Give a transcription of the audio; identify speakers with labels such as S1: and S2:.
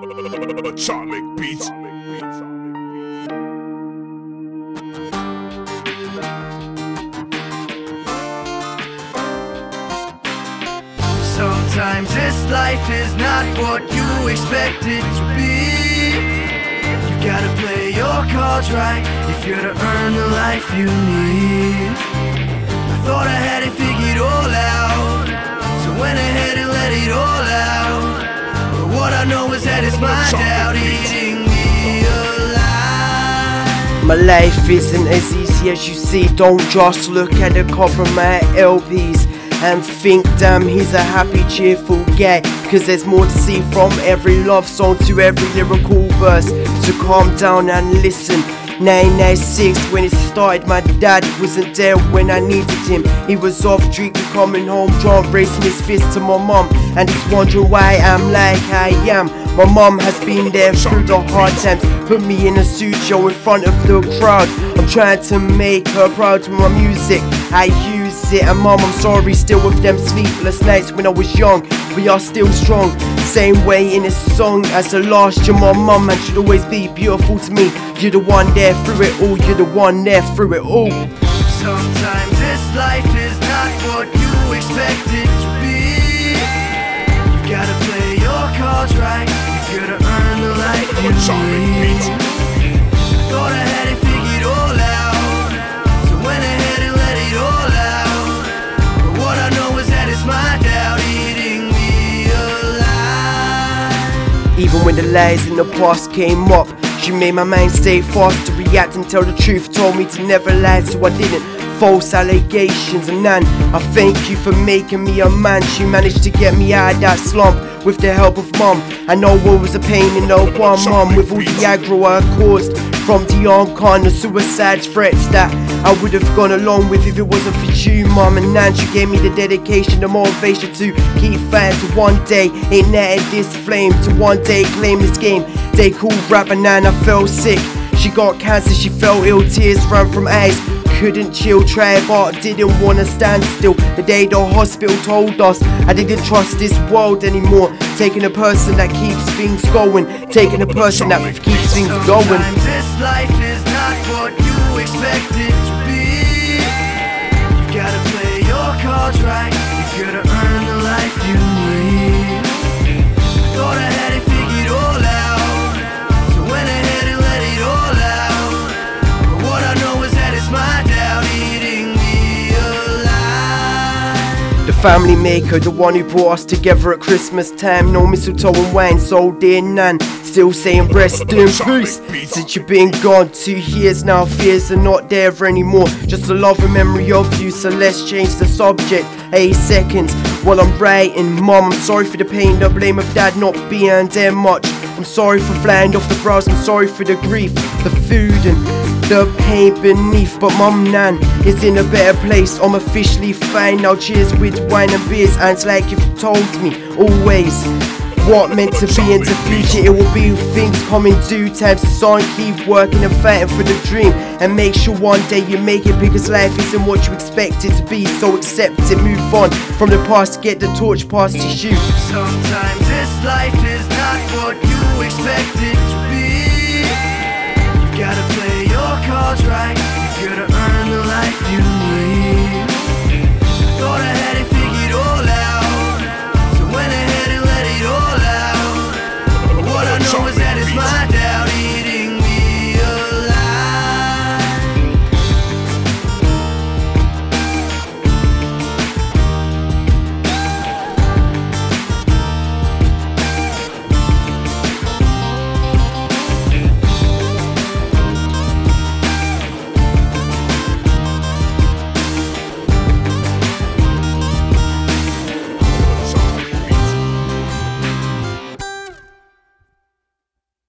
S1: Atomic beats.
S2: Sometimes this life is not what you expect it to be. You gotta play your cards right if you're to earn the life you need. I thought I had it figured out, is my doubt eating me alive.
S3: My life isn't as easy as you see. Don't just look at the cover of my LPs and think, damn, he's a happy, cheerful guy. Cause there's more to see from every love song to every lyrical verse. So calm down and listen. 996 when it started, my dad wasn't there when I needed him. He was off drinking, coming home drunk, raising his fist to my mom. And just wondering why I'm like I am. My mom has been there through the hard times, put me in a studio in front of the crowd. I'm trying to make her proud to my music. I use it, and mom, I'm sorry, still with them sleepless nights when I was young. We are still strong, same way in this song as the last. You're my mom, and should always be beautiful to me. You're the one there through it all, you're the one there through it all.
S2: Sometimes this life is
S3: Even when the lies in the past came up, she made my mind stay fast to react and tell the truth. Told me to never lie, so I didn't. False allegations and none. I thank you for making me a man. She managed to get me out of that slump with the help of mum. I know what was a pain in the one mum with all the aggro I caused from the kind of suicide threats that I would have gone along with if it wasn't for you, mum and nan. She gave me the dedication, the motivation to keep fighting to one day ignite this flame, to one day claim this game. They called rap and nan, I fell sick. She got cancer, she fell ill, tears ran from eyes. Couldn't chill, try but didn't wanna stand still. The day the hospital told us I didn't trust this world anymore. Taking a person that keeps things going, taking a person that keeps things going.
S2: This life is not what you expect it to be. You gotta play your cards right if you're the
S3: family maker, the one who brought us together at Christmas time. No mistletoe and wine, so dear Nan. Still saying rest in peace. Since you've been gone two years now, fears are not there anymore. Just a love and memory of you, so let's change the subject. Eight seconds while I'm writing. Mom, I'm sorry for the pain, the blame of dad not being there much. I'm sorry for flying off the brows, I'm sorry for the grief, the food and the pain beneath, but mum nan is in a better place. I'm officially fine now. Cheers with wine and beers, and it's like you've told me always. What meant to be in the future, it will be things come in due time. So don't keep working and fighting for the dream. And make sure one day you make it because life isn't what you expect it to be. So accept it, move on from the past, get the torch passed to you.
S2: Sometimes this life is not what you expect it to be. You gotta